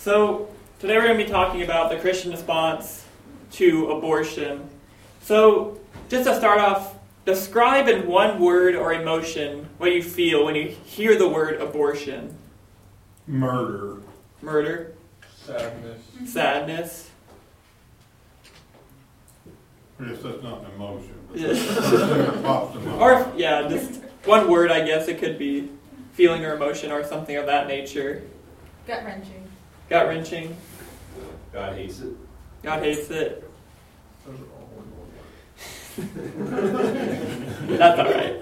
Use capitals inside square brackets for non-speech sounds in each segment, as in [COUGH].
So, today we're going to be talking about the Christian response to abortion. So, just to start off, describe in one word or emotion what you feel when you hear the word abortion. Murder. Murder, Sadness. Mm-hmm. sadness. I guess that's not an emotion. [LAUGHS] Yeah. it pops to mind. Or, yeah, just one word, I guess. It could be feeling or emotion or something of that nature. Gut wrenching. Gut wrenching. God hates it. God hates it. Those are all That's all right.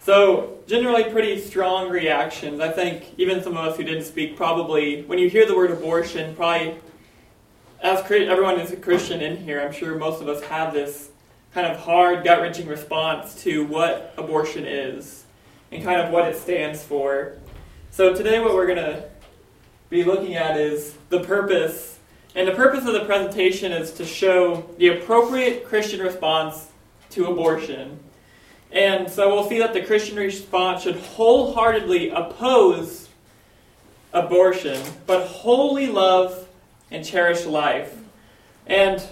so, generally, pretty strong reactions. I think even some of us who didn't speak probably, when you hear the word abortion, probably, as everyone is a Christian in here, I'm sure most of us have this kind of hard, gut wrenching response to what abortion is and kind of what it stands for. So, today, what we're going to be looking at is the purpose and the purpose of the presentation is to show the appropriate Christian response to abortion. And so we'll see that the Christian response should wholeheartedly oppose abortion, but wholly love and cherish life. And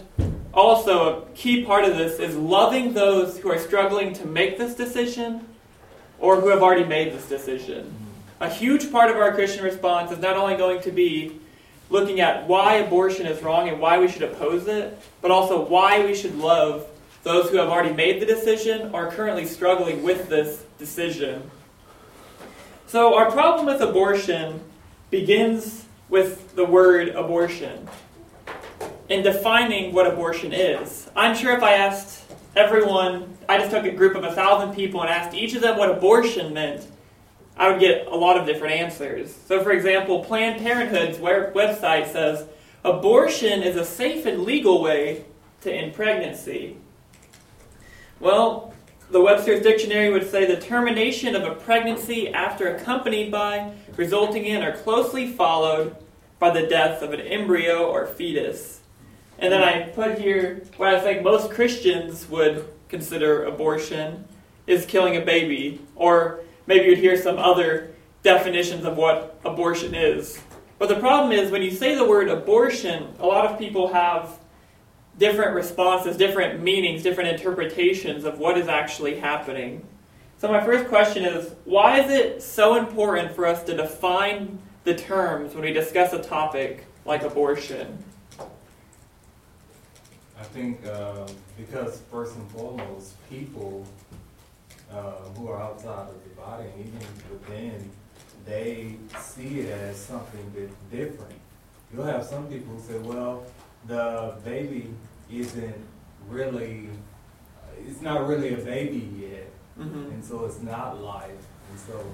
also, a key part of this is loving those who are struggling to make this decision or who have already made this decision. A huge part of our Christian response is not only going to be looking at why abortion is wrong and why we should oppose it, but also why we should love those who have already made the decision or are currently struggling with this decision. So, our problem with abortion begins with the word abortion and defining what abortion is. I'm sure if I asked everyone, I just took a group of a thousand people and asked each of them what abortion meant, I would get a lot of different answers. So, for example, Planned Parenthood's website says abortion is a safe and legal way to end pregnancy. Well, the Webster's Dictionary would say the termination of a pregnancy after accompanied by, resulting in, or closely followed by the death of an embryo or fetus. And then I put here what I think most Christians would consider abortion is killing a baby, or maybe you'd hear some other definitions of what abortion is. But the problem is, when you say the word abortion, a lot of people have different responses, different meanings, different interpretations of what is actually happening. So, my first question is why is it so important for us to define the terms when we discuss a topic like abortion? I think uh, because first and foremost, people uh, who are outside of body and even within, they see it as something that's different. You'll have some people who say, well, the baby isn't really, it's not really a baby yet, Mm-hmm. and so it's not life. And so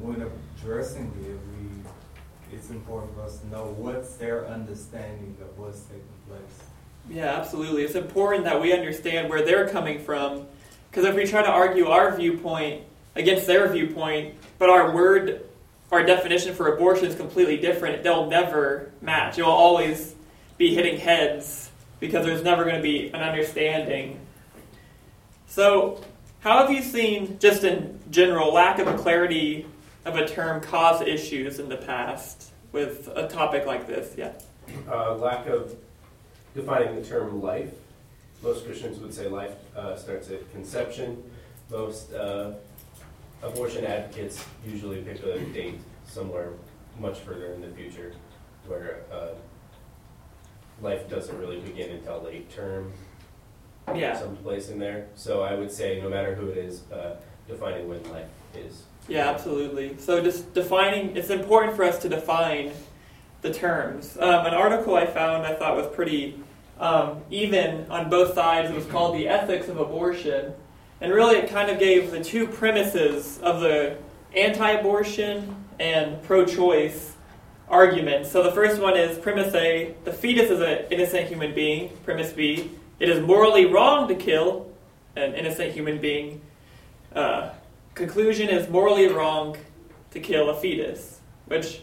when addressing it, we, it's important for us to know what's their understanding of what's taking place. Yeah, absolutely. It's important that we understand where they're coming from. Because if we try to argue our viewpoint against their viewpoint, but our word, our definition for abortion is completely different, they'll never match. You'll always be hitting heads because there's never going to be an understanding. So, how have you seen, just in general, lack of clarity of a term cause issues in the past with a topic like this? Yeah. Uh, lack of defining the term life. Most Christians would say life uh, starts at conception. Most uh, abortion advocates usually pick a date somewhere much further in the future where uh, life doesn't really begin until late term, Yeah. someplace in there. So I would say no matter who it is, uh, defining when life is. Yeah, absolutely. So just defining, it's important for us to define the terms. Um, an article I found I thought was pretty um, even on both sides. It was called The Ethics of Abortion. And really it kind of gave the two premises of the anti abortion and pro choice argument. So the first one is premise A the fetus is an innocent human being. Premise B it is morally wrong to kill an innocent human being. Uh, conclusion is morally wrong to kill a fetus, which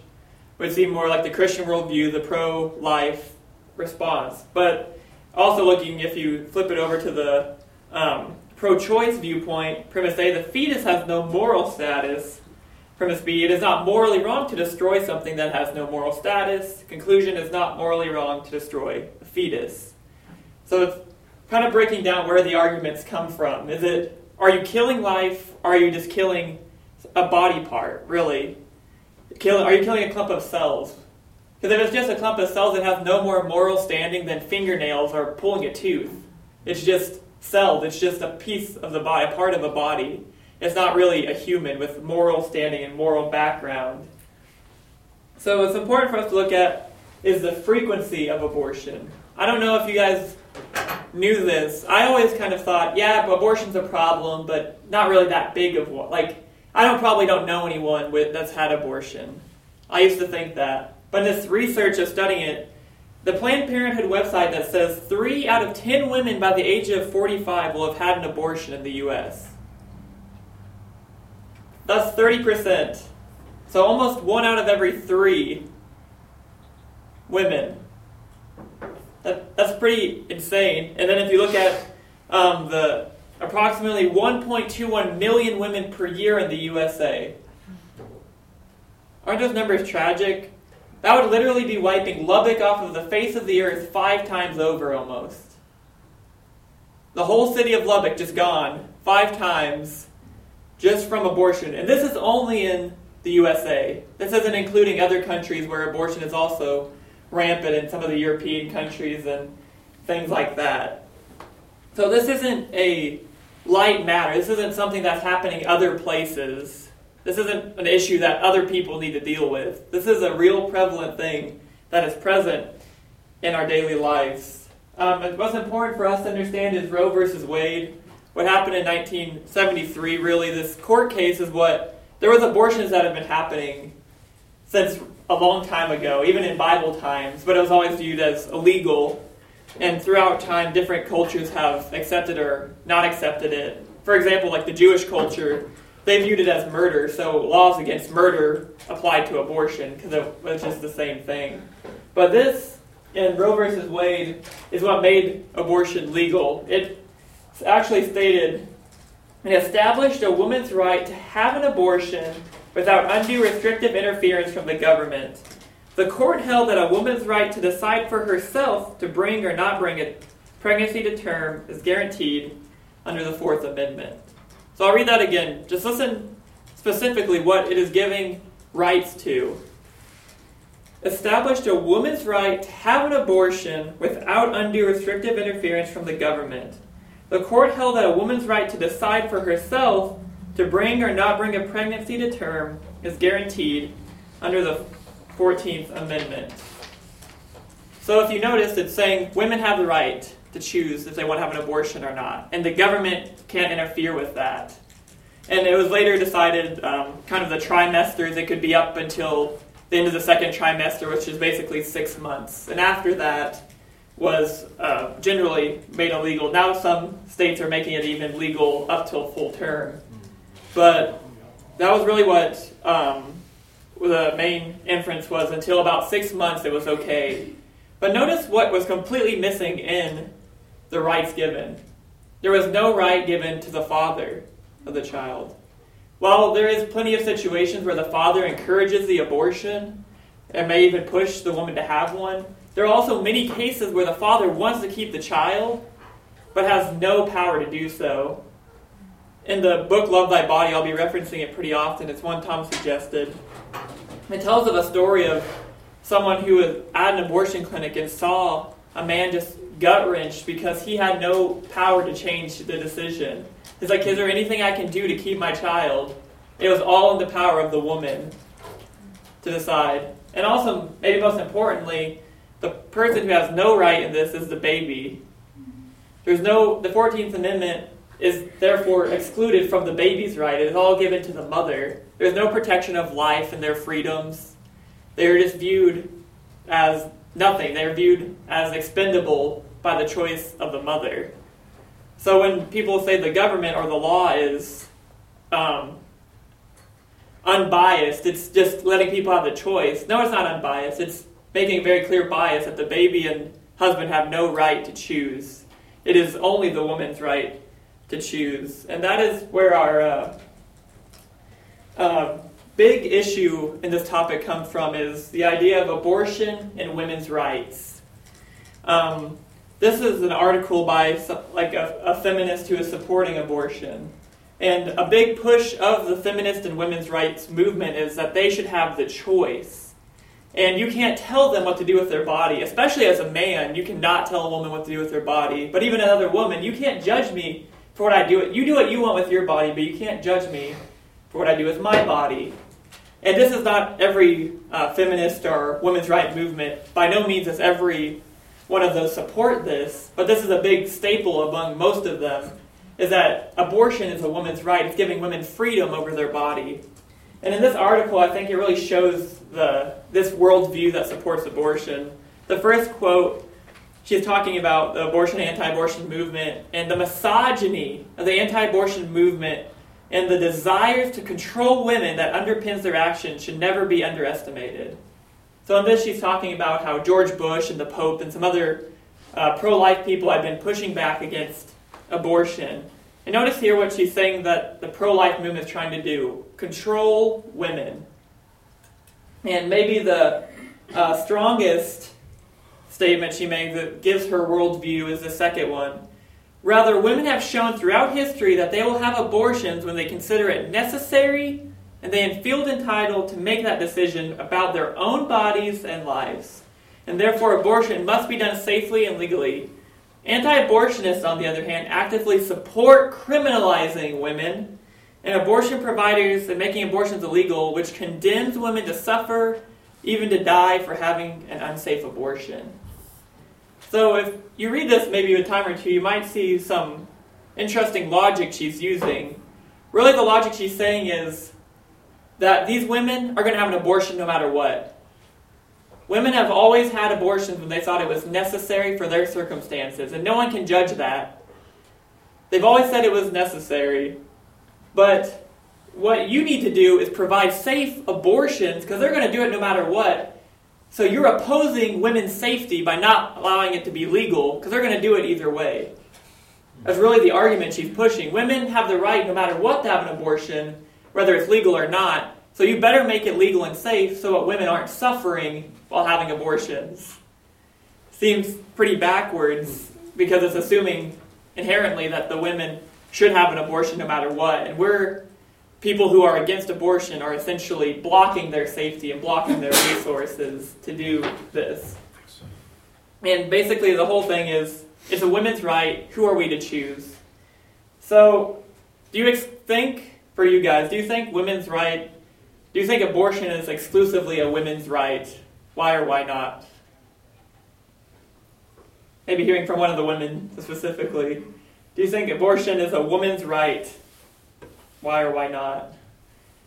would seem more like the Christian worldview, the pro life response. But also looking, if you flip it over to the um, pro choice viewpoint, premise A, the fetus has no moral status. Premise B, it is not morally wrong to destroy something that has no moral status. Conclusion is not morally wrong to destroy a fetus. So it's kind of breaking down where the arguments come from. Is it are you killing life? Are you just killing a body part? Really, Kill, are you killing a clump of cells? Because if it's just a clump of cells that have no more moral standing than fingernails or pulling a tooth, it's just cells. It's just a piece of the body, a part of a body. It's not really a human with moral standing and moral background. So what's important for us to look at is the frequency of abortion. I don't know if you guys knew this. I always kind of thought, yeah, abortion's a problem, but not really that big of one. Like, I don't probably don't know anyone with that's had abortion. I used to think that. But this research of studying it, the Planned Parenthood website that says three out of ten women by the age of 45 will have had an abortion in the U.S. That's 30%. So almost one out of every three women. That, that's pretty insane. And then if you look at um, the approximately 1.21 million women per year in the USA. Aren't those numbers tragic? That would literally be wiping Lubbock off of the face of the earth five times over almost. The whole city of Lubbock just gone five times just from abortion. And this is only in the USA. This isn't including other countries where abortion is also rampant in some of the European countries and things like that. So this isn't a light matter. This isn't something that's happening other places. This isn't an issue that other people need to deal with. This is a real prevalent thing that is present in our daily lives. Um, what's important for us to understand is Roe versus Wade. What happened in 1973, really, this court case is what there was abortions that have been happening since a long time ago, even in Bible times, but it was always viewed as illegal and throughout time, different cultures have accepted or not accepted it. For example, like the Jewish culture, they viewed it as murder, so laws against murder applied to abortion because it was just the same thing. But this, in Roe versus Wade, is what made abortion legal. It actually stated it established a woman's right to have an abortion without undue restrictive interference from the government. The court held that a woman's right to decide for herself to bring or not bring a pregnancy to term is guaranteed under the Fourth Amendment. So I'll read that again. Just listen specifically what it is giving rights to. Established a woman's right to have an abortion without undue restrictive interference from the government. The court held that a woman's right to decide for herself to bring or not bring a pregnancy to term is guaranteed under the 14th Amendment. So if you notice, it's saying women have the right to choose if they want to have an abortion or not, and the government can't interfere with that. And it was later decided, um, kind of the trimesters, it could be up until the end of the second trimester, which is basically six months. And after that was uh, generally made illegal. Now some states are making it even legal up till full term. But that was really what um, the main inference was until about six months it was okay. But notice what was completely missing in the rights given. There was no right given to the father of the child. While there is plenty of situations where the father encourages the abortion and may even push the woman to have one, there are also many cases where the father wants to keep the child but has no power to do so. In the book Love Thy Body, I'll be referencing it pretty often. It's one Tom suggested. It tells of a story of someone who was at an abortion clinic and saw a man just gut wrenched because he had no power to change the decision. He's like, Is there anything I can do to keep my child? It was all in the power of the woman to decide. And also, maybe most importantly, the person who has no right in this is the baby. There's no, the 14th Amendment is therefore excluded from the baby's right. It is all given to the mother. There's no protection of life and their freedoms. They're just viewed as nothing. They're viewed as expendable by the choice of the mother. So when people say the government or the law is um, unbiased, it's just letting people have the choice. No, it's not unbiased. It's making a very clear bias that the baby and husband have no right to choose. It is only the woman's right to choose. And that is where our uh, uh, big issue in this topic comes from is the idea of abortion and women's rights. Um, this is an article by like a, a feminist who is supporting abortion. And a big push of the feminist and women's rights movement is that they should have the choice. And you can't tell them what to do with their body, especially as a man. You cannot tell a woman what to do with their body. But even another woman, you can't judge me for what I do. You do what you want with your body, but you can't judge me for what I do with my body. And this is not every uh, feminist or women's right movement. By no means does every one of those support this, but this is a big staple among most of them is that abortion is a woman's right. It's giving women freedom over their body. And in this article, I think it really shows the, this worldview that supports abortion. The first quote, she's talking about the abortion anti abortion movement and the misogyny of the anti abortion movement and the desires to control women that underpins their actions should never be underestimated. So in this, she's talking about how George Bush and the Pope and some other uh, pro-life people have been pushing back against abortion. And notice here what she's saying that the pro-life movement is trying to do: control women. And maybe the uh, strongest statement she makes that gives her worldview is the second one. Rather, women have shown throughout history that they will have abortions when they consider it necessary and they feel entitled to make that decision about their own bodies and lives. And therefore, abortion must be done safely and legally. Anti abortionists, on the other hand, actively support criminalizing women and abortion providers and making abortions illegal, which condemns women to suffer, even to die, for having an unsafe abortion. So, if you read this maybe a time or two, you might see some interesting logic she's using. Really, the logic she's saying is that these women are going to have an abortion no matter what. Women have always had abortions when they thought it was necessary for their circumstances, and no one can judge that. They've always said it was necessary. But what you need to do is provide safe abortions because they're going to do it no matter what. So you're opposing women's safety by not allowing it to be legal because they're going to do it either way. That's really the argument she's pushing. Women have the right, no matter what, to have an abortion, whether it's legal or not. So you better make it legal and safe so that women aren't suffering while having abortions. Seems pretty backwards because it's assuming inherently that the women should have an abortion no matter what. And we're people who are against abortion are essentially blocking their safety and blocking their resources to do this. And basically, the whole thing is it's a women's right. Who are we to choose? So, do you think, for you guys, do you think women's right, do you think abortion is exclusively a women's right? Why or why not? Maybe hearing from one of the women specifically. Do you think abortion is a woman's right? Why or why not?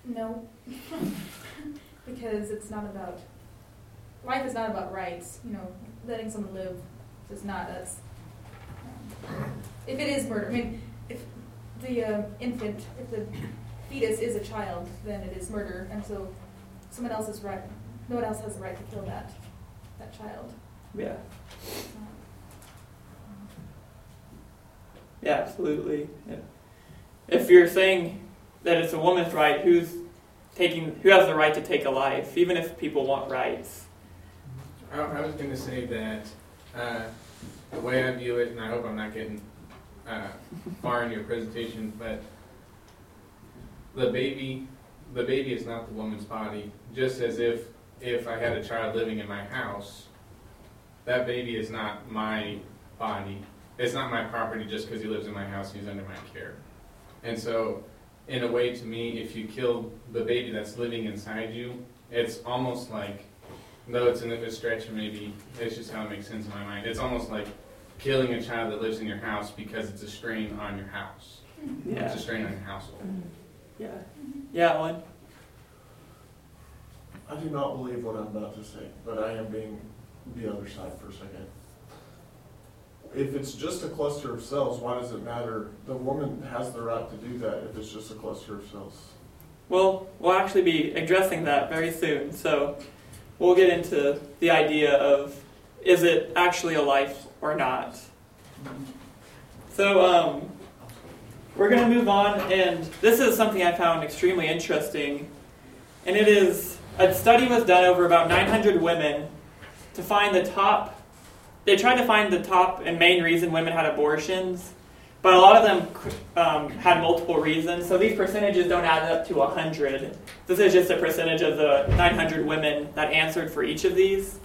No. [LAUGHS] because it's not about life is not about rights. You know, letting someone live is not us. Um, if it is murder, I mean, if the uh, infant, if the fetus is a child, then it is murder, and so someone else is right. No one else has the right to kill that that child. Yeah. Yeah, absolutely. Yeah. If you're saying that it's a woman's right, who's taking who has the right to take a life, even if people want rights? I, I was going to say that uh, the way I view it, and I hope I'm not getting uh, far in your presentation, but the baby, the baby is not the woman's body. Just as if if I had a child living in my house, that baby is not my body. It's not my property just because he lives in my house. He's under my care. And so, in a way, to me, if you kill the baby that's living inside you, it's almost like, though it's a stretch, maybe it's just how it makes sense in my mind. It's almost like killing a child that lives in your house because it's a strain on your house. Yeah. It's a strain on your household. Mm-hmm. Yeah. Mm-hmm. Yeah, Alan. I do not believe what I'm about to say, but I am being the other side for a second. If it's just a cluster of cells, why does it matter? The woman has the right to do that if it's just a cluster of cells. Well, we'll actually be addressing that very soon. So we'll get into the idea of is it actually a life or not. So um, we're going to move on, and this is something I found extremely interesting and it is a study was done over about 900 women to find the top. They tried to find the top and main reason women had abortions, but a lot of them um, had multiple reasons. So these percentages don't add up to 100. This is just a percentage of the 900 women that answered for each of these.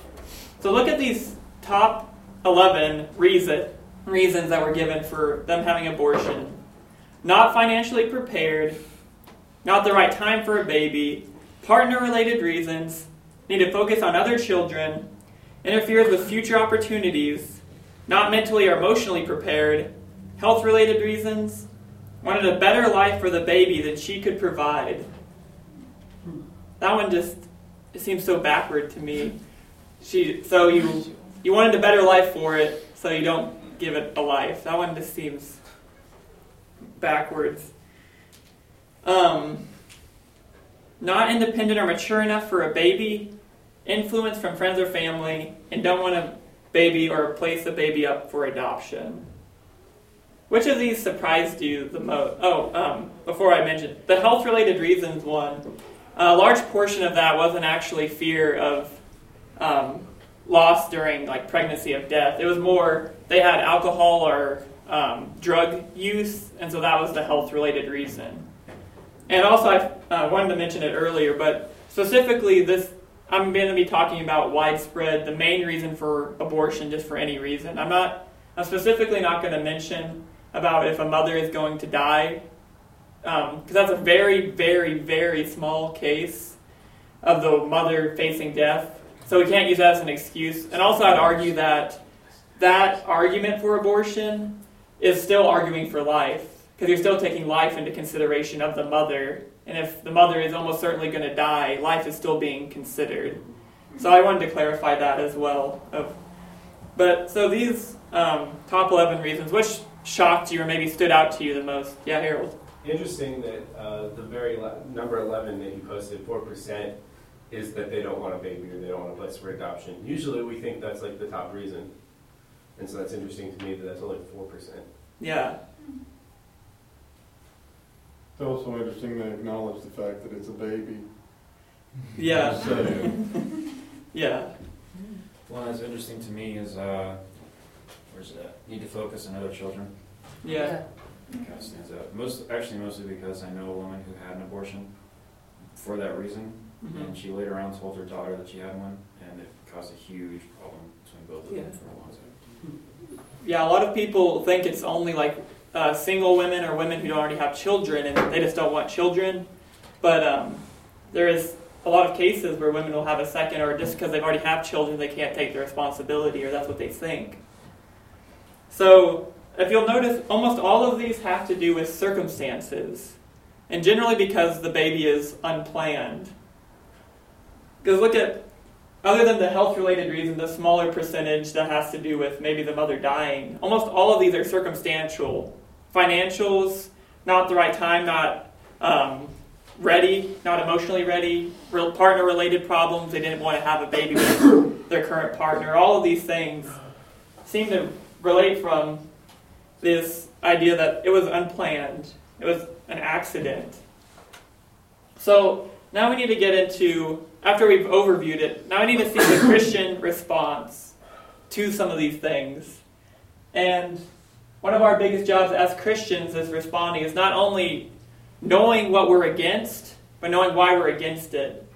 So look at these top 11 reason, reasons that were given for them having abortion. Not financially prepared, not the right time for a baby, partner related reasons, need to focus on other children, interferes with future opportunities, not mentally or emotionally prepared, health related reasons, wanted a better life for the baby than she could provide. That one just it seems so backward to me. She so you you wanted a better life for it, so you don't give it a life. That one just seems backwards. Um, not independent or mature enough for a baby, influence from friends or family, and don't want a baby or place a baby up for adoption. Which of these surprised you the most? Oh, um, before I mention the health related reasons one, a large portion of that wasn't actually fear of um, loss during like pregnancy of death. It was more they had alcohol or um, drug use, and so that was the health related reason. And also, I uh, wanted to mention it earlier, but specifically, this I'm going to be talking about widespread, the main reason for abortion, just for any reason. I'm not, I'm specifically not going to mention about if a mother is going to die, because um, that's a very, very, very small case of the mother facing death. So we can't use that as an excuse. And also, I'd argue that that argument for abortion is still arguing for life because you're still taking life into consideration of the mother. And if the mother is almost certainly going to die, life is still being considered. So I wanted to clarify that as well. Of, But so these um, top 11 reasons, which shocked you or maybe stood out to you the most? Yeah, Harold. Interesting that uh, the very number 11 that you posted, 4%, is that they don't want a baby or they don't want a place for adoption. Usually we think that's like the top reason. And so that's interesting to me that that's only 4%. Yeah. It's also interesting to acknowledge the fact that it's a baby. Yeah. [LAUGHS] So, yeah. One that's interesting to me is uh, where's it at? Need to focus on other children. Yeah. It kind of stands out. Most actually mostly because I know a woman who had an abortion for that reason, Mhm. and she later on told her daughter that she had one, and it caused a huge problem between both of them for a long time. Yeah, a lot of people think it's only like uh, single women or women who don't already have children and they just don't want children. But um, there is a lot of cases where women will have a second, or just because they've already have children, they can't take the responsibility, or that's what they think. So, if you'll notice, almost all of these have to do with circumstances, and generally because the baby is unplanned. Because look at, other than the health related reason, the smaller percentage that has to do with maybe the mother dying, almost all of these are circumstantial. Financials, not the right time, not um, ready, not emotionally ready, real partner related problems, they didn't want to have a baby with their current partner. All of these things seem to relate from this idea that it was unplanned, it was an accident. So now we need to get into, after we've overviewed it, now we need to see the Christian response to some of these things. And one of our biggest jobs as Christians is responding is not only knowing what we're against, but knowing why we're against it.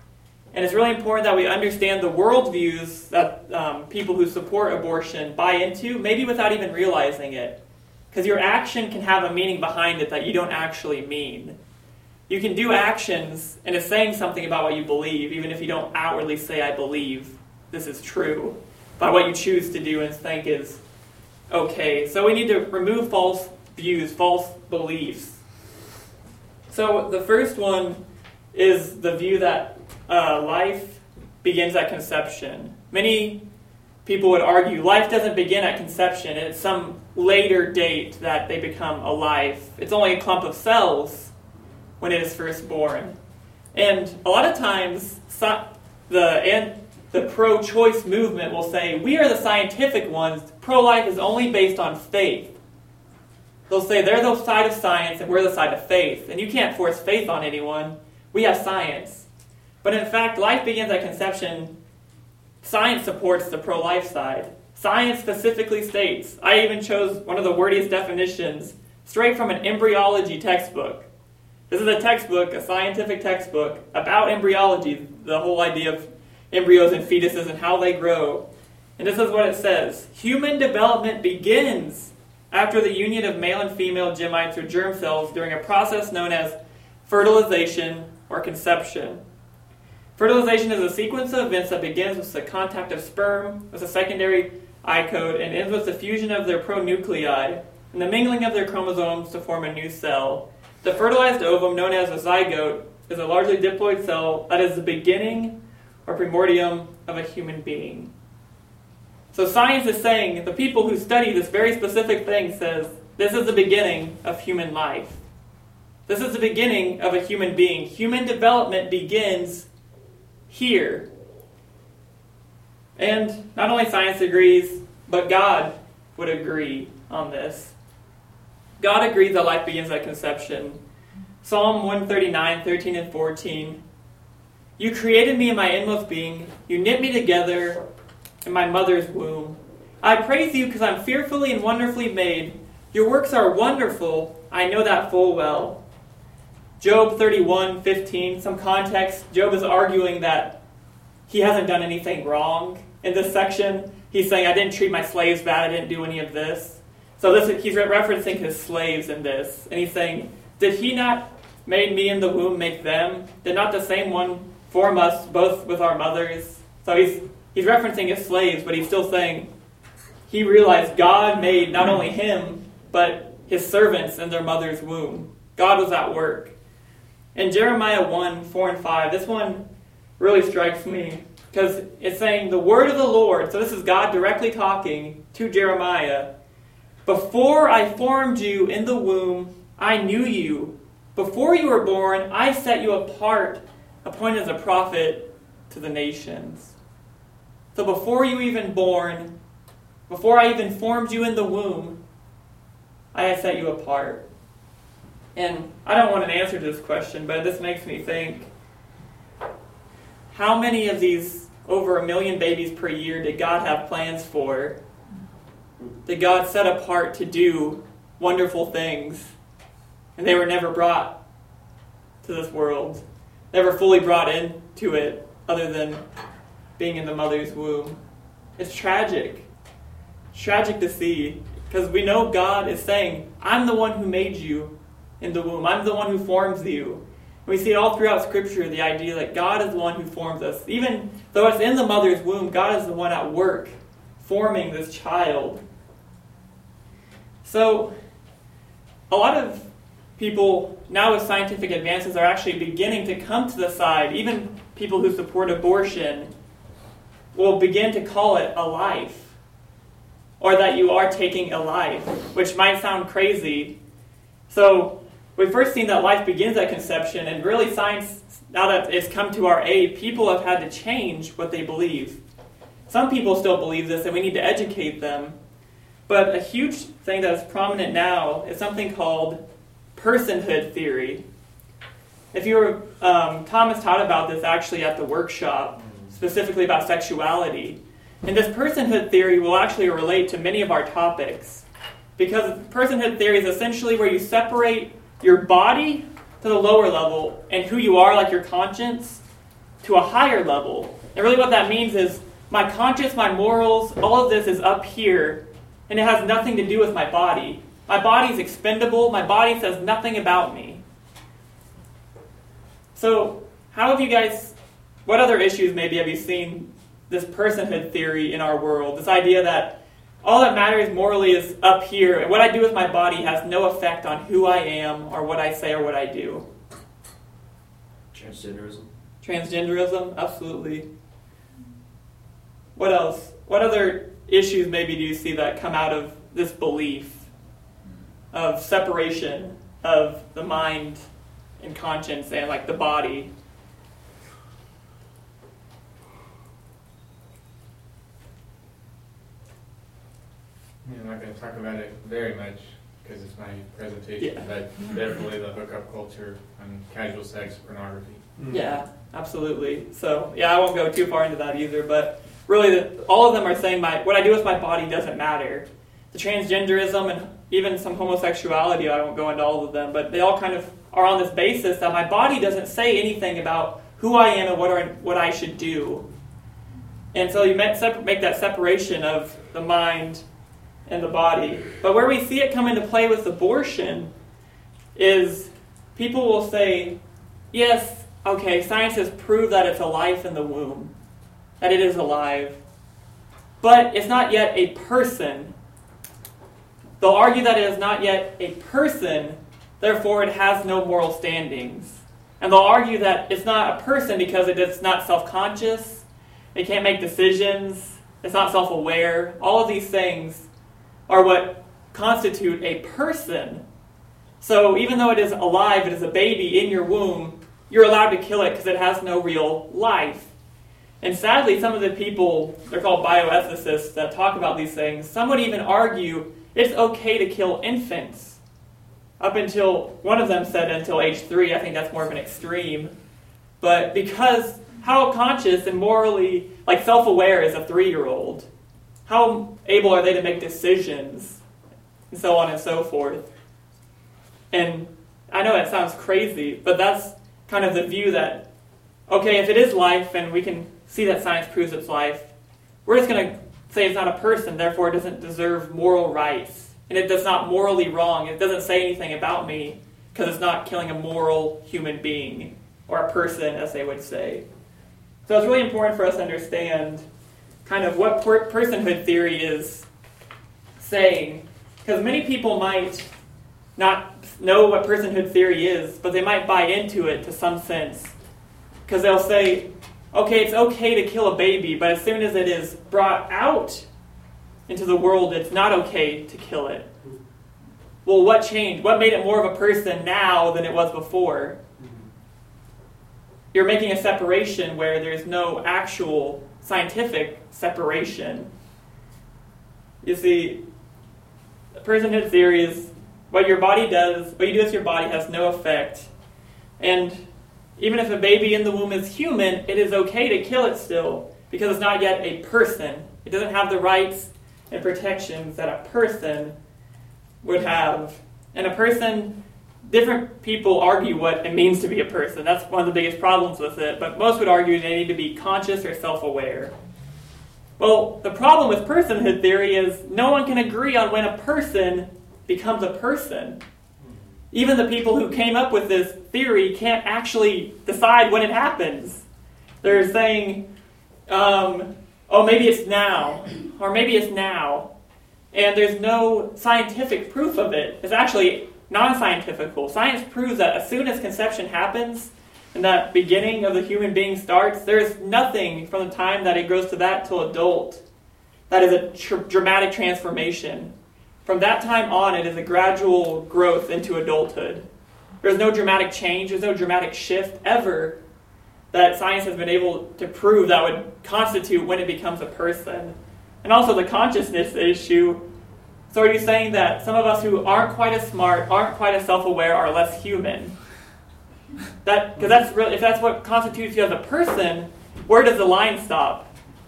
And it's really important that we understand the worldviews that um, people who support abortion buy into, maybe without even realizing it. Because your action can have a meaning behind it that you don't actually mean. You can do actions and it's saying something about what you believe, even if you don't outwardly say, I believe this is true, by what you choose to do and think is okay. So we need to remove false views, false beliefs. So the first one is the view that uh, life begins at conception. Many people would argue life doesn't begin at conception, it's some later date that they become alive. It's only a clump of cells when it is first born. And a lot of times, the, and the pro choice movement will say, We are the scientific ones, pro life is only based on faith. They'll say they're the side of science and we're the side of faith. And you can't force faith on anyone. We have science. But in fact, life begins at conception. Science supports the pro life side. Science specifically states, I even chose one of the wordiest definitions straight from an embryology textbook. This is a textbook, a scientific textbook about embryology, the whole idea of embryos and fetuses and how they grow. And this is what it says Human development begins after the union of male and female gametes or germ cells during a process known as fertilization or conception. Fertilization is a sequence of events that begins with the contact of sperm with a secondary oocyte and ends with the fusion of their pronuclei and the mingling of their chromosomes to form a new cell. The fertilized ovum, known as a zygote, is a largely diploid cell that is the beginning or primordium of a human being. So science is saying the people who study this very specific thing says this is the beginning of human life. This is the beginning of a human being. Human development begins here. And not only science agrees, but God would agree on this. God agrees that life begins at conception. Psalm 139, 13 and 14. You created me in my inmost being. You knit me together in my mother's womb. I praise you because I'm fearfully and wonderfully made. Your works are wonderful. I know that full well. Job 31, 15, some context. Job is arguing that he hasn't done anything wrong. In this section, he's saying, I didn't treat my slaves bad, I didn't do any of this. So this, he's referencing his slaves in this. And he's saying, Did he not made me in the womb make them? Did not the same one form us both with our mothers? So he's He's referencing his slaves, but he's still saying he realized God made not only him, but his servants in their mother's womb. God was at work. In Jeremiah 1 4 and 5, this one really strikes me because it's saying the word of the Lord. So this is God directly talking to Jeremiah. Before I formed you in the womb, I knew you. Before you were born, I set you apart, appointed as a prophet to the nations. So before you even born, before I even formed you in the womb, I had set you apart. And I don't want an answer to this question, but this makes me think how many of these over a million babies per year did God have plans for? Did God set apart to do wonderful things? And they were never brought to this world, never fully brought into it, other than being in the mother's womb. It's tragic. It's tragic to see because we know God is saying, I'm the one who made you in the womb, I'm the one who forms you. We see it all throughout Scripture the idea that God is the one who forms us. Even though it's in the mother's womb, God is the one at work forming this child. So, a lot of people now with scientific advances are actually beginning to come to the side, even people who support abortion, will begin to call it a life, or that you are taking a life, which might sound crazy. So, we've first seen that life begins at conception, and really, science, now that it's come to our aid, people have had to change what they believe. Some people still believe this, and we need to educate them. But a huge thing that is prominent now is something called personhood theory. If you were, um, Thomas taught about this actually at the workshop specifically about sexuality. And this personhood theory will actually relate to many of our topics. Because personhood theory is essentially where you separate your body to the lower level and who you are, like your conscience, to a higher level. And really, what that means is my conscience, my morals, all of this is up here, and it has nothing to do with my body. My body is expendable, my body says nothing about me. So, how have you guys what other issues maybe have you seen this personhood theory in our world? This idea that all that matters morally is up here, and what I do with my body has no effect on who I am or what I say or what I do. Transgenderism. Transgenderism, absolutely. What else? What other issues maybe do you see that come out of this belief of separation of the mind and conscience and like the body I'm not going to talk about it very much because it's my presentation, Yeah. but definitely the hookup culture and casual sex pornography. Mm. Yeah, absolutely. So yeah, I won't go too far into that either. But really, the, all of them are saying my what I do with my body doesn't matter. The transgenderism and even some homosexuality, I won't go into all of them, but they all kind of are on this basis that my body doesn't say anything about who I am and what, are, what I should do. And so you make, that separation of the mind and the body. But where we see it come into play with abortion is people will say, yes, okay, science has proved that it's a life in the womb, that it is alive, but it's not yet a person. They'll argue that it is not yet a person, therefore it has no moral standings. And they'll argue that it's not a person because it is not self conscious, it can't make decisions, it's not self aware. All of these things are what constitute a person. So even though it is alive, it is a baby in your womb, you're allowed to kill it because it has no real life. And sadly, some of the people, they're called bioethicists, that talk about these things, some would even argue it's okay to kill infants. Up until, one of them said until age three, I think that's more of an extreme. But because how conscious and morally, like self aware is a three year old? How able are they to make decisions? And so on and so forth. And I know that sounds crazy, but that's kind of the view that, okay, if it is life and we can see that science proves it's life, we're just going to say it's not a person, therefore it doesn't deserve moral rights. And it does not morally wrong. It doesn't say anything about me because it's not killing a moral human being or a person, as they would say. So it's really important for us to understand kind of what per- personhood theory is saying, because many people might not know what personhood theory is, but they might buy into it to some sense. Because they'll say, okay, it's okay to kill a baby, but as soon as it is brought out into the world, it's not okay to kill it. Well, what changed? What made it more of a person now than it was before? Mm-hmm. You're making a separation where there's no actual scientific separation. You see, personhood theory is what your body does, what you do with your body has no effect. And even if a baby in the womb is human, it is okay to kill it still because it's not yet a person. It doesn't have the rights and protections that a person would have. And a person, different people argue what it means to be a person. That's one of the biggest problems with it. But most would argue they need to be conscious or self aware. Well, the problem with personhood theory is no one can agree on when a person becomes a person. Even the people who came up with this theory can't actually decide when it happens. They're saying, um, oh, maybe it's now, or maybe it's now. And there's no scientific proof of it. It's actually non scientific. Science proves that as soon as conception happens, and that beginning of the human being starts, there's nothing from the time that it grows to that till adult that is a tr- dramatic transformation. From that time on, it is a gradual growth into adulthood. There's no dramatic change, there's no dramatic shift ever that science has been able to prove that would constitute when it becomes a person. And also the consciousness issue. So, are you saying that some of us who aren't quite as smart, aren't quite as self aware, are less human? That because that's really if that's what constitutes you as a person, where does the line stop?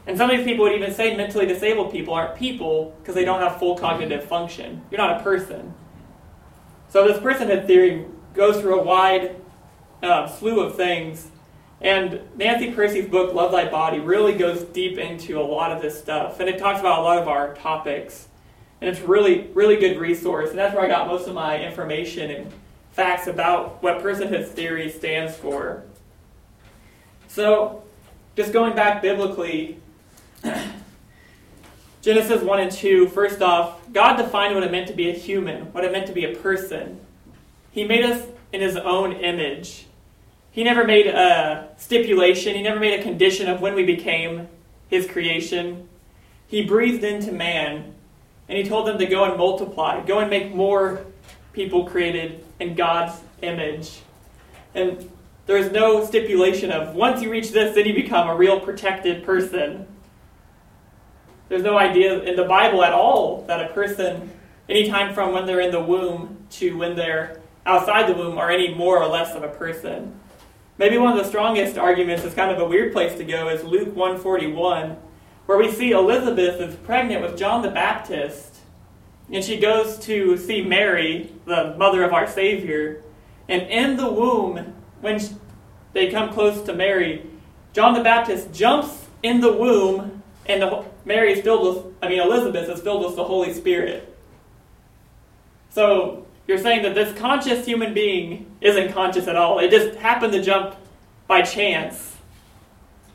And some of these people would even say mentally disabled people aren't people because they don't have full cognitive function. You're not a person. So this personhood theory goes through a wide uh, slew of things. And Nancy Pearcey's book, Love Thy Body, really goes deep into a lot of this stuff. And it talks about a lot of our topics. And it's really, really good resource. And that's where I got most of my information and facts about what personhood theory stands for. So, just going back biblically, Genesis 1 and 2, first off, God defined what it meant to be a human, what it meant to be a person. He made us in his own image. He never made a stipulation, he never made a condition of when we became his creation. He breathed into man, and he told them to go and multiply, go and make more people created in God's image. And there's no stipulation of once you reach this, then you become a real protected person. There's no idea in the Bible at all that a person, anytime from when they're in the womb to when they're outside the womb, are any more or less of a person. maybe one of the strongest arguments is kind of a weird place to go is Luke 141, where we see Elizabeth is pregnant with John the Baptist, and she goes to see Mary, the mother of our Savior, and in the womb, when they come close to Mary, John the Baptist jumps in the womb, and the, Mary is filled with, I mean, Elizabeth is filled with the Holy Spirit. So you're saying that this conscious human being isn't conscious at all. It just happened to jump by chance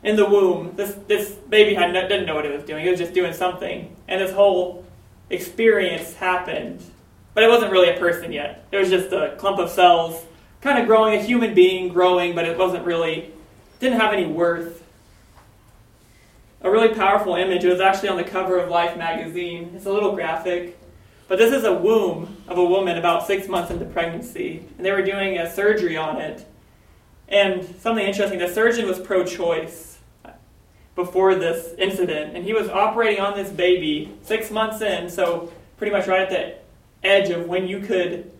in the womb. This, this baby had no, didn't know what it was doing, it was just doing something. And this whole experience happened. But it wasn't really a person yet. It was just a clump of cells, kind of growing, a human being growing, but it wasn't really, didn't have any worth. Really powerful image. It was actually on the cover of Life magazine. It's a little graphic. But this is a womb of a woman about six months into pregnancy, and they were doing a surgery on it. And something interesting the surgeon was pro choice before this incident, and he was operating on this baby six months in, so pretty much right at the edge of when you could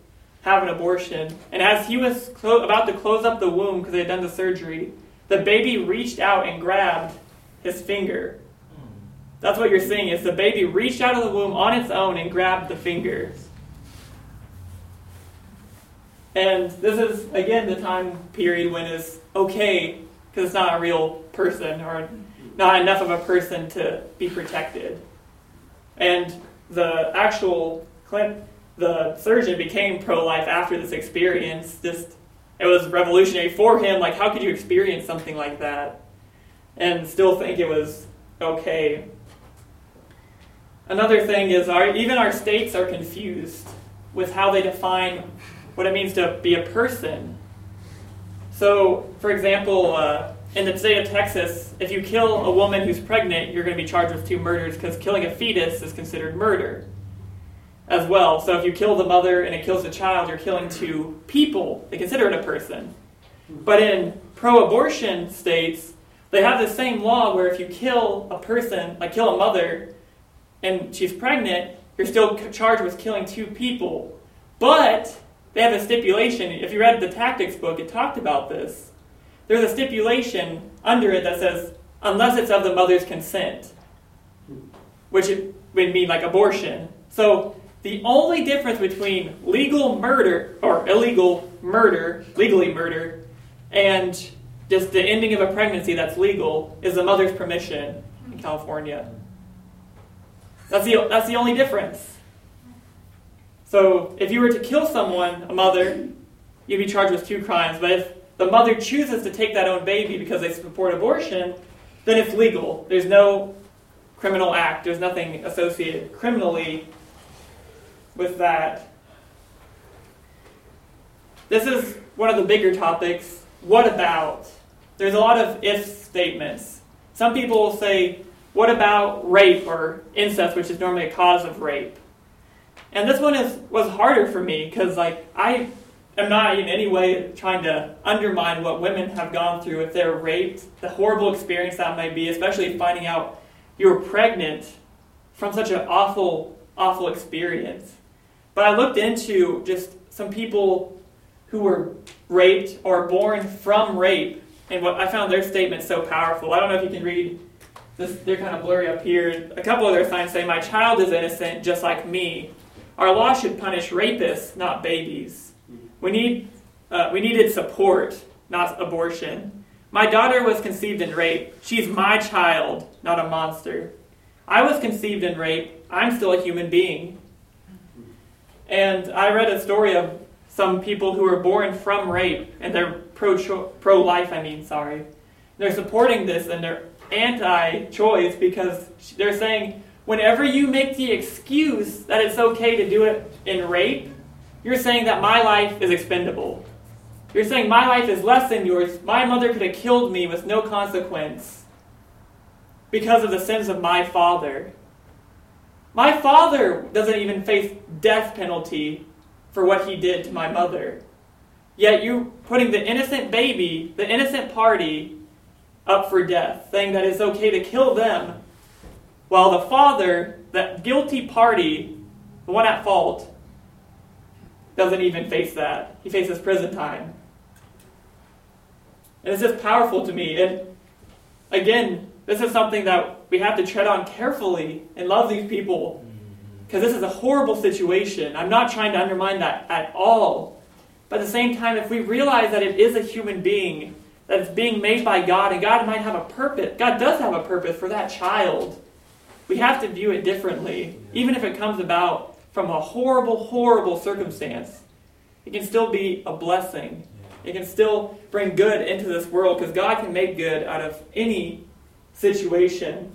have an abortion. And as he was clo- about to close up the womb because they had done the surgery, the baby reached out and grabbed his finger. That's what you're seeing is the baby reached out of the womb on its own and grabbed the finger. And this is again the time period when it's okay because it's not a real person or not enough of a person to be protected. And the actual Clint, the surgeon became pro-life after this experience. Just it was revolutionary for him. Like, how could you experience something like that and still think it was okay? Another thing is, our, even our states are confused with how they define what it means to be a person. So, for example, uh, in the state of Texas, if you kill a woman who's pregnant, you're going to be charged with two murders because killing a fetus is considered murder as well. So, if you kill the mother and it kills the child, you're killing two people. They consider it a person. But in pro abortion states, they have the same law where if you kill a person, like kill a mother, and she's pregnant, you're still charged with killing two people. But they have a stipulation. If you read the tactics book, it talked about this. There's a stipulation under it that says, unless it's of the mother's consent, which would mean like abortion. So the only difference between legal murder or illegal murder, legally murder, and just the ending of a pregnancy that's legal is the mother's permission in hmm. California. That's the, that's the only difference. So if you were to kill someone, a mother, you'd be charged with two crimes. But if the mother chooses to take that own baby because they support abortion, then it's legal. There's no criminal act, there's nothing associated criminally with that. This is one of the bigger topics. What about? There's a lot of if statements. Some people will say, what about rape or incest, which is normally a cause of rape? And this one is was harder for me because like I am not in any way trying to undermine what women have gone through if they're raped, the horrible experience that might be, especially finding out you're pregnant from such an awful, awful experience. But I looked into just some people who were raped or born from rape, and what I found their statement so powerful. I don't know if you can read this, they're kind of blurry up here. A couple of their signs say, My child is innocent, just like me. Our law should punish rapists, not babies. We, need, uh, we needed support, not abortion. My daughter was conceived in rape. She's my child, not a monster. I was conceived in rape. I'm still a human being. And I read a story of some people who were born from rape, and they're pro pro life. I mean, sorry. They're supporting this, and they're anti-choice because they're saying whenever you make the excuse that it's okay to do it in rape, you're saying that my life is expendable. You're saying my life is less than yours. My mother could have killed me with no consequence because of the sins of my father. My father doesn't even face death penalty for what he did to my mother. Yet you're putting the innocent baby, the innocent party, up for death, saying that it's okay to kill them, while the father, that guilty party, the one at fault, doesn't even face that. He faces prison time. And it's just powerful to me. And again, this is something that we have to tread on carefully and love these people mm-hmm. because this is a horrible situation. I'm not trying to undermine that at all. But at the same time, if we realize that it is a human being, that it's being made by God, and God might have a purpose, God does have a purpose for that child, we have to view it differently, even if it comes about from a horrible, horrible circumstance. It can still be a blessing. It can still bring good into this world because God can make good out of any situation.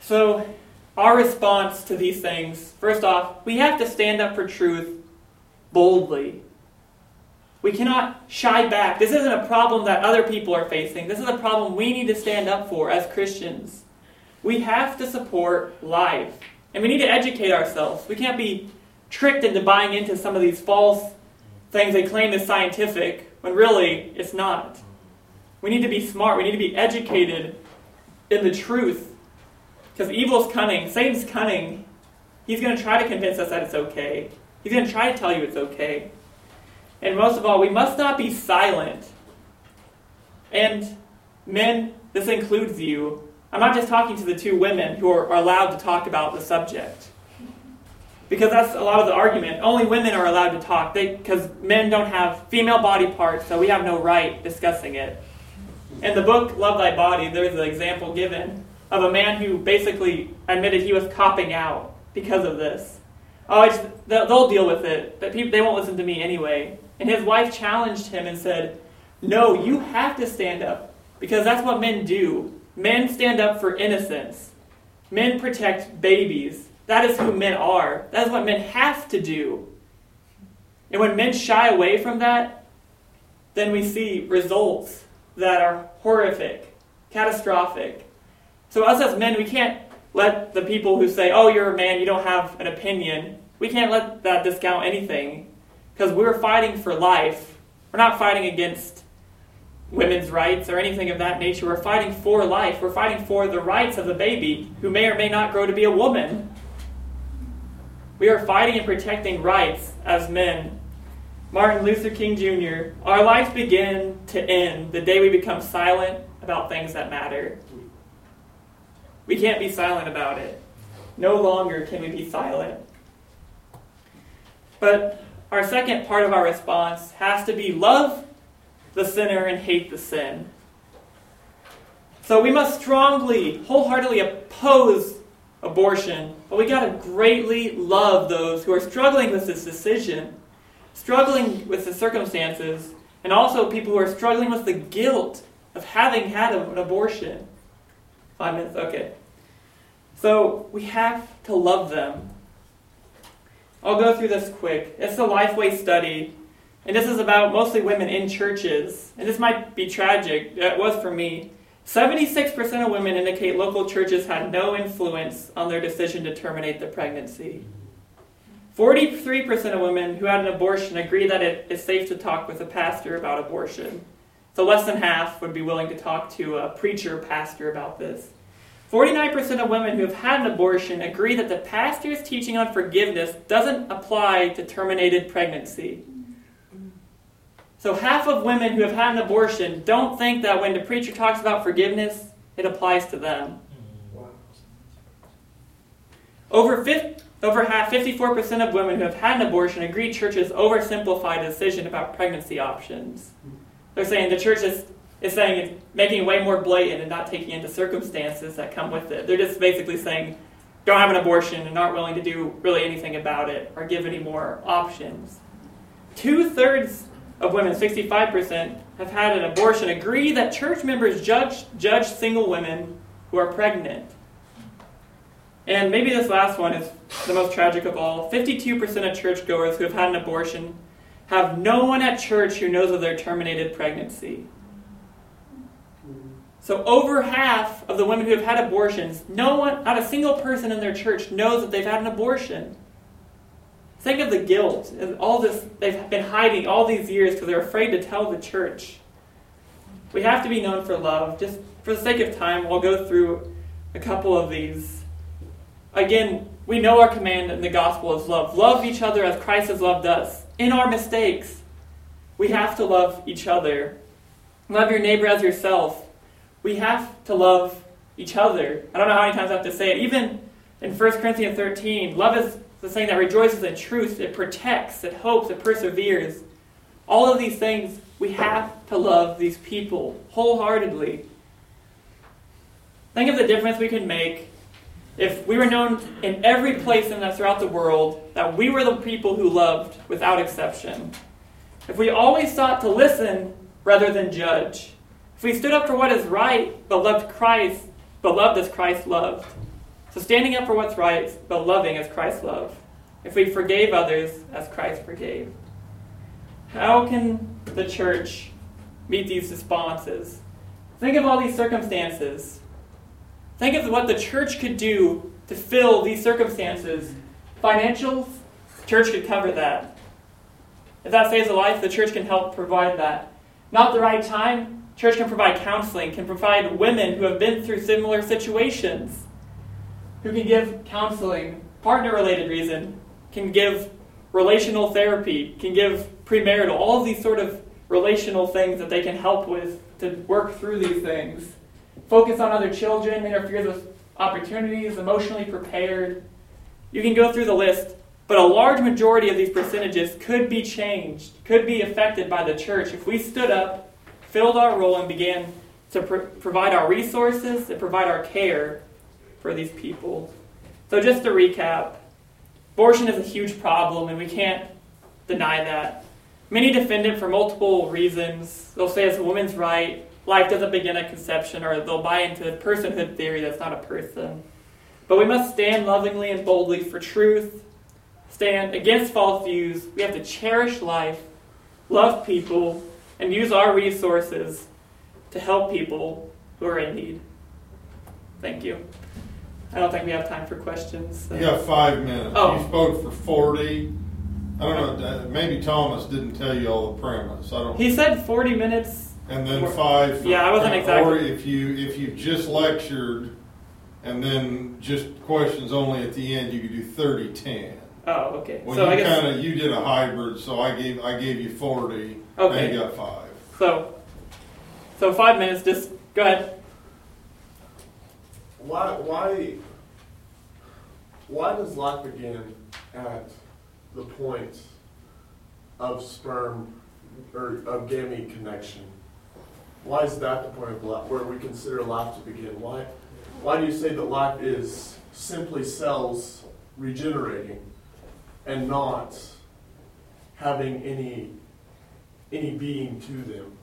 So, our response to these things first off, we have to stand up for truth boldly. We cannot shy back. This isn't a problem that other people are facing. This is a problem we need to stand up for as Christians. We have to support life. And we need to educate ourselves. We can't be tricked into buying into some of these false things they claim is scientific when really it's not. We need to be smart. We need to be educated in the truth. Because evil's cunning, Satan's cunning. He's going to try to convince us that it's okay. He's going to try to tell you it's okay. And most of all, we must not be silent. And men, this includes you. I'm not just talking to the two women who are, allowed to talk about the subject. Because that's a lot of the argument. Only women are allowed to talk because men don't have female body parts, so we have no right discussing it. In the book Love Thy Body, there's an example given of a man who basically admitted he was copping out because of this. Oh, they'll deal with it, but people, they won't listen to me anyway. And his wife challenged him and said, No, you have to stand up because that's what men do. Men stand up for innocence, men protect babies. That is who men are. That is what men have to do. And when men shy away from that, then we see results that are horrific, catastrophic. So, us as men, we can't let the people who say, oh, you're a man, you don't have an opinion, we can't let that discount anything. Because we're fighting for life. We're not fighting against women's rights or anything of that nature. We're fighting for life. We're fighting for the rights of the baby who may or may not grow to be a woman. We are fighting and protecting rights as men. Martin Luther King Jr., our lives begin to end the day we become silent about things that matter. We can't be silent about it. No longer can we be silent. But our second part of our response has to be love the sinner and hate the sin. So we must strongly, wholeheartedly oppose abortion, but we got to greatly love those who are struggling with this decision, struggling with the circumstances, and also people who are struggling with the guilt of having had an abortion. Five minutes, okay. So we have to love them. I'll go through this quick. It's a Lifeway study, and this is about mostly women in churches. And this might be tragic. It was for me. 76% of women indicate local churches had no influence on their decision to terminate the pregnancy. 43% of women who had an abortion agree that it is safe to talk with a pastor about abortion. So less than half would be willing to talk to a preacher pastor about this. 49% of women who have had an abortion agree that the pastor's teaching on forgiveness doesn't apply to terminated pregnancy. So, half of women who have had an abortion don't think that when the preacher talks about forgiveness, it applies to them. Over, 50, over half, 54% of women who have had an abortion agree churches oversimplify the decision about pregnancy options. They're saying the church is is saying it's making it way more blatant and not taking into circumstances that come with it. They're just basically saying, don't have an abortion and aren't willing to do really anything about it or give any more options. Two thirds of women, 65%, have had an abortion agree that church members judge, judge single women who are pregnant. And maybe this last one is the most tragic of all. 52% of churchgoers who have had an abortion have no one at church who knows of their terminated pregnancy. So over half of the women who have had abortions, no one, not a single person in their church knows that they've had an abortion. Think of the guilt and all this they've been hiding all these years because they're afraid to tell the church. We have to be known for love. Just for the sake of time, we'll go through a couple of these. Again, we know our command in the gospel is love. Love each other as Christ has loved us in our mistakes we have to love each other. Love your neighbor as yourself. We have to love each other. I don't know how many times I have to say it. Even in 1 Corinthians 13, love is the thing that rejoices in truth, it protects, it hopes, it perseveres. All of these things, we have to love these people wholeheartedly. Think of the difference we could make if we were known in every place in that throughout the world that we were the people who loved without exception. If we always sought to listen rather than judge. If we stood up for what is right but loved Christ, but loved as Christ loved. So standing up for what's right, but loving as Christ loved. If we forgave others as Christ forgave. How can the church meet these responses? Think of all these circumstances. Think of what the church could do to fill these circumstances. Financials, church could cover that. If that saves a life, the church can help provide that. Not the right time, church can provide counseling, can provide women who have been through similar situations, who can give counseling, partner related reason, can give relational therapy, can give premarital, all of these sort of relational things that they can help with to work through these things. Focus on other children, interferes with opportunities, emotionally prepared. You can go through the list, but a large majority of these percentages could be changed, could be affected by the church if we stood up, filled our role, and began to pr- provide our resources and provide our care for these people. So, just to recap, abortion is a huge problem, and we can't deny that. Many defend it for multiple reasons. They'll say it's a woman's right, life doesn't begin at conception, or they'll buy into the personhood theory that's not a person. But we must stand lovingly and boldly for truth, stand against false views. We have to cherish life, love people, and use our resources to help people who are in need. Thank you. I don't think we have time for questions. so- You have five minutes. Oh. You spoke for forty. I don't know, uh, maybe Thomas didn't tell you all the premise. I don't. He said 40 minutes. And then five. for- Yeah, I wasn't exactly- Or if you, if you just lectured and then just questions only at the end, you could do thirty, ten. Oh, okay. Well, so I you guess kinda, you did a hybrid, so I gave, I gave you forty. Okay. Now you got five. so. So five minutes. Just go ahead. Why, why, why does life begin at the point of sperm or of gamete connection? Why is that the point of life where we consider life to begin? Why, why do you say that life is simply cells regenerating and not having any any being to them?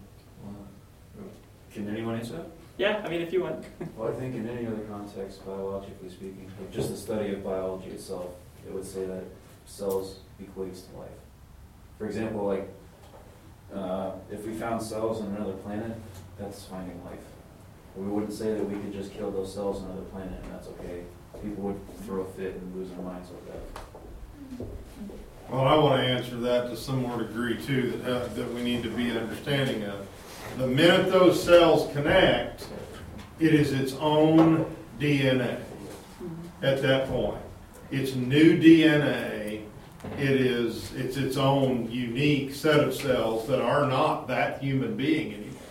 Can anyone answer that? Yeah. I mean, if you want. [LAUGHS] Well, I think in any other context, biologically speaking, like just the study of biology itself, it would say that cells equates to life. For example, like, uh, if we found cells on another planet, that's finding life. We wouldn't say that we could just kill those cells on another planet and that's okay. People would throw a fit and lose their minds over that. Well, I want to answer that to some more degree too, that, uh, that we need to be understanding of. The minute those cells connect, it is its own DNA at that point. It's new DNA. It is, it's its own unique set of cells that are not that human being anymore.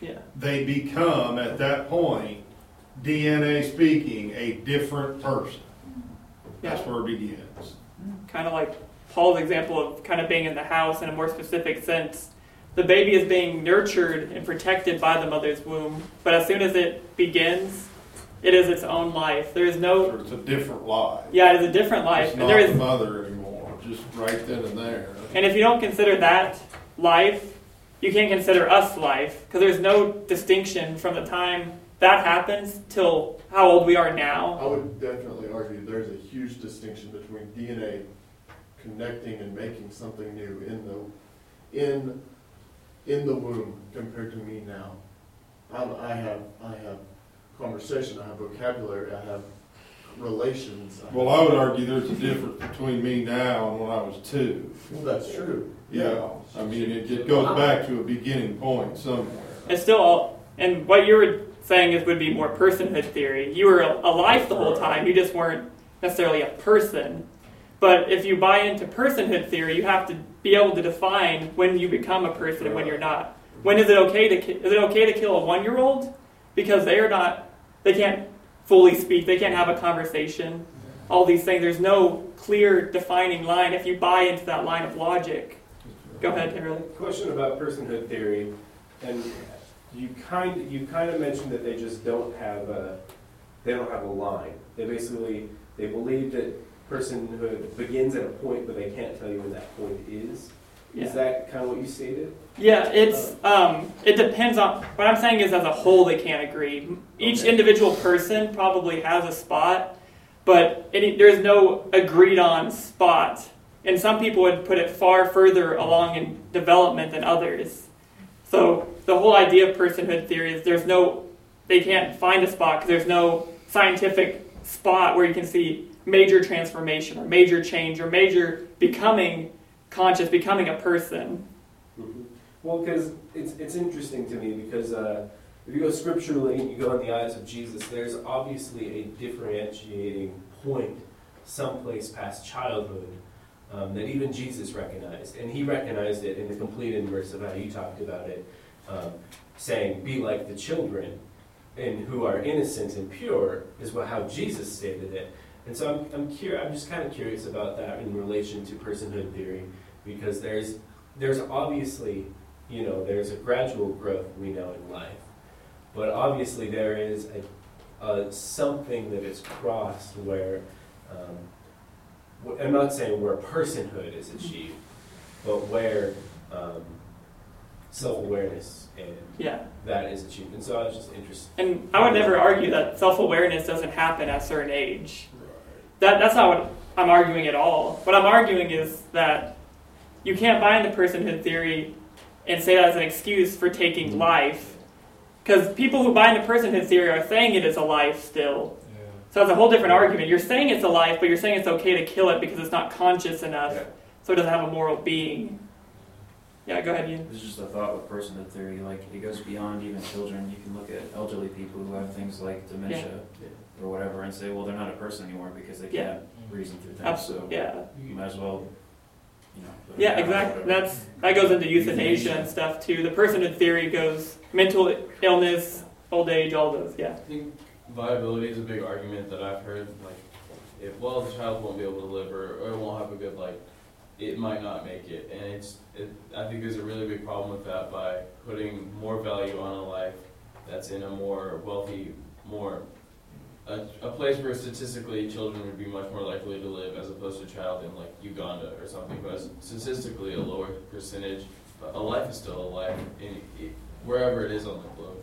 Yeah. They become, at that point, DNA speaking, a different person. That's where it begins. Kind of like Paul's example of kind of being in the house in a more specific sense. The baby is being nurtured and protected by the mother's womb, but as soon as it begins, it is its own life. There is no. So it's a different life. Yeah, it is a different life, It's and not there the mother anymore, just right then and there. And if you don't consider that life, you can't consider us life because there's no distinction from the time that happens till how old we are now. I would definitely argue there's a huge distinction between DNA connecting and making something new in the in in the womb compared to me now. I'm, I have I have conversation, I have vocabulary, I have relations. I Well, I would argue there's a difference between me now and when I was two. Well, that's true. Yeah, I mean, it, it goes back to a beginning point somewhere. It's still all, and what you were saying is would be more personhood theory. You were alive the whole time. You just weren't necessarily a person. But if you buy into personhood theory, you have to be able to define when you become a person and when you're not. When is it okay to ki- is it okay to kill a one year old because they are not they can't fully speak they can't have a conversation all these things there's no clear defining line if you buy into that line of logic. Go ahead, Harley. Question about personhood theory, and you kind you kind of mentioned that they just don't have a they don't have a line. They basically they believe that personhood begins at a point, but they can't tell you when that point is. Yeah. Is that kind of what you stated? Yeah, it's um, it depends on what I'm saying is as a whole they can't agree. Each Okay. individual person probably has a spot, but any, there's no agreed on spot. And some people would put it far further along in development than others. So the whole idea of personhood theory is there's no they can't find a spot because there's no scientific spot where you can see major transformation or major change or major becoming conscious, becoming a person. Well, because it's it's interesting to me because uh, if you go scripturally and you go in the eyes of Jesus, there's obviously a differentiating point someplace past childhood um, that even Jesus recognized, and he recognized it in the complete inverse of how you talked about it, um, saying, "Be like the children." And who are innocent and pure is what how Jesus stated it, and so I'm I'm, cur- I'm just kind of curious about that in relation to personhood theory, because there's there's obviously you know, there's a gradual growth we know in life, but obviously there is a, a something that is crossed where, um, I'm not saying where personhood is achieved, but where um, self-awareness and Yeah. that is achieved. And so I was just interested. And I would never argue that self awareness doesn't happen at a certain age. That, that's not what I'm arguing at all. What I'm arguing is that you can't buy into personhood theory and say that as an excuse for taking mm-hmm. life. Because people who buy into personhood theory are saying it is a life still. So that's a whole different argument. You're saying it's a life, but you're saying it's okay to kill it because it's not conscious enough, Yeah. so it doesn't have a moral being. Yeah, go ahead, Ian. This is just a thought with personhood theory, like it goes beyond even children. You can look at elderly people who have things like dementia or whatever and say, well, they're not a person anymore because they Yeah. can't reason through things. Absolutely. Yeah. You might as well, you know. put it Yeah, down or exactly. whatever. That's that goes into euthanasia and stuff too. The personhood theory goes mental illness, old age, all those. Yeah. I think viability is a big argument that I've heard. Like, if well, the child won't be able to live or, or it won't have a good life, it might not make it. And it's, it, I think there's a really big problem with that by putting more value on a life that's in a more wealthy, more a, a place where statistically children would be much more likely to live as opposed to a child in like Uganda or something has statistically a lower percentage. But a life is still a life in, in wherever it is on the globe.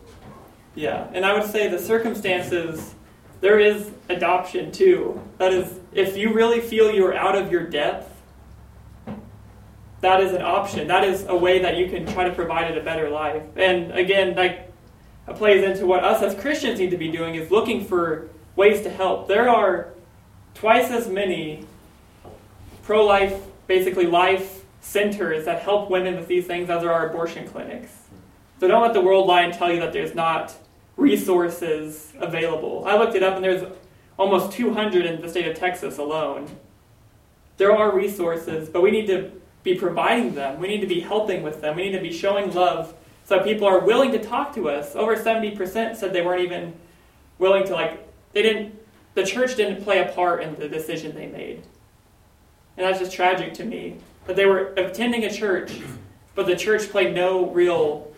Yeah, and I would say the circumstances. There is adoption too. That is, if you really feel you're out of your depth, that is an option. That is a way that you can try to provide it a better life. And again, like plays into what us as Christians need to be doing is looking for ways to help. There are twice as many pro-life, basically life centers that help women with these things as there are abortion clinics. So don't let the world lie and tell you that there's not resources available. I looked it up and there's almost 200 in the state of Texas alone. There are resources, but we need to be providing them. We need to be helping with them. We need to be showing love so people are willing to talk to us. Over 70% said they weren't even willing to like they didn't the church didn't play a part in the decision they made. And that's just tragic to me. That they were attending a church, but the church played no real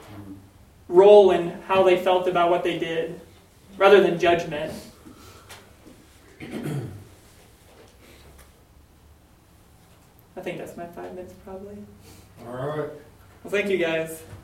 role in how they felt about what they did, rather than judgment. I think that's my five minutes, probably. All right. Well, thank you guys.